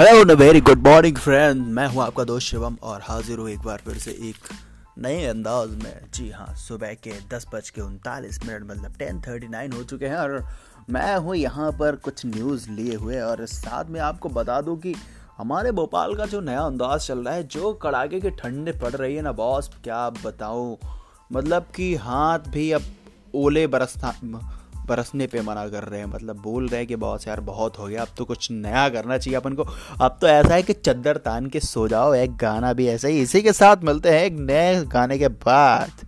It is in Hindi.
Hello very good morning friend मैं हूँ आपका दोस्त शिवम और हाजिर हूँ एक बार फिर से एक नए अंदाज में। जी हाँ सुबह के दस बज के उनतालीस मिनट मतलब टेन थर्टी नाइन हो चुके हैं और मैं हूँ यहाँ पर कुछ न्यूज़ लिए हुए और साथ में आपको बता दूँ कि हमारे भोपाल का जो नया अंदाज चल रहा है, जो कड़ाके की ठंडे पड़ रही है ना बॉस क्या बताऊँ? मतलब कि हाथ भी अब ओले बरसता बरसने पे मना कर रहे हैं। मतलब बोल रहे हैं कि बहुत यार, बहुत हो गया, अब तो कुछ नया करना चाहिए अपन को। अब तो ऐसा है कि चद्दर तान के सो जाओ, एक गाना भी ऐसा ही, इसी के साथ मिलते हैं एक नए गाने के बाद।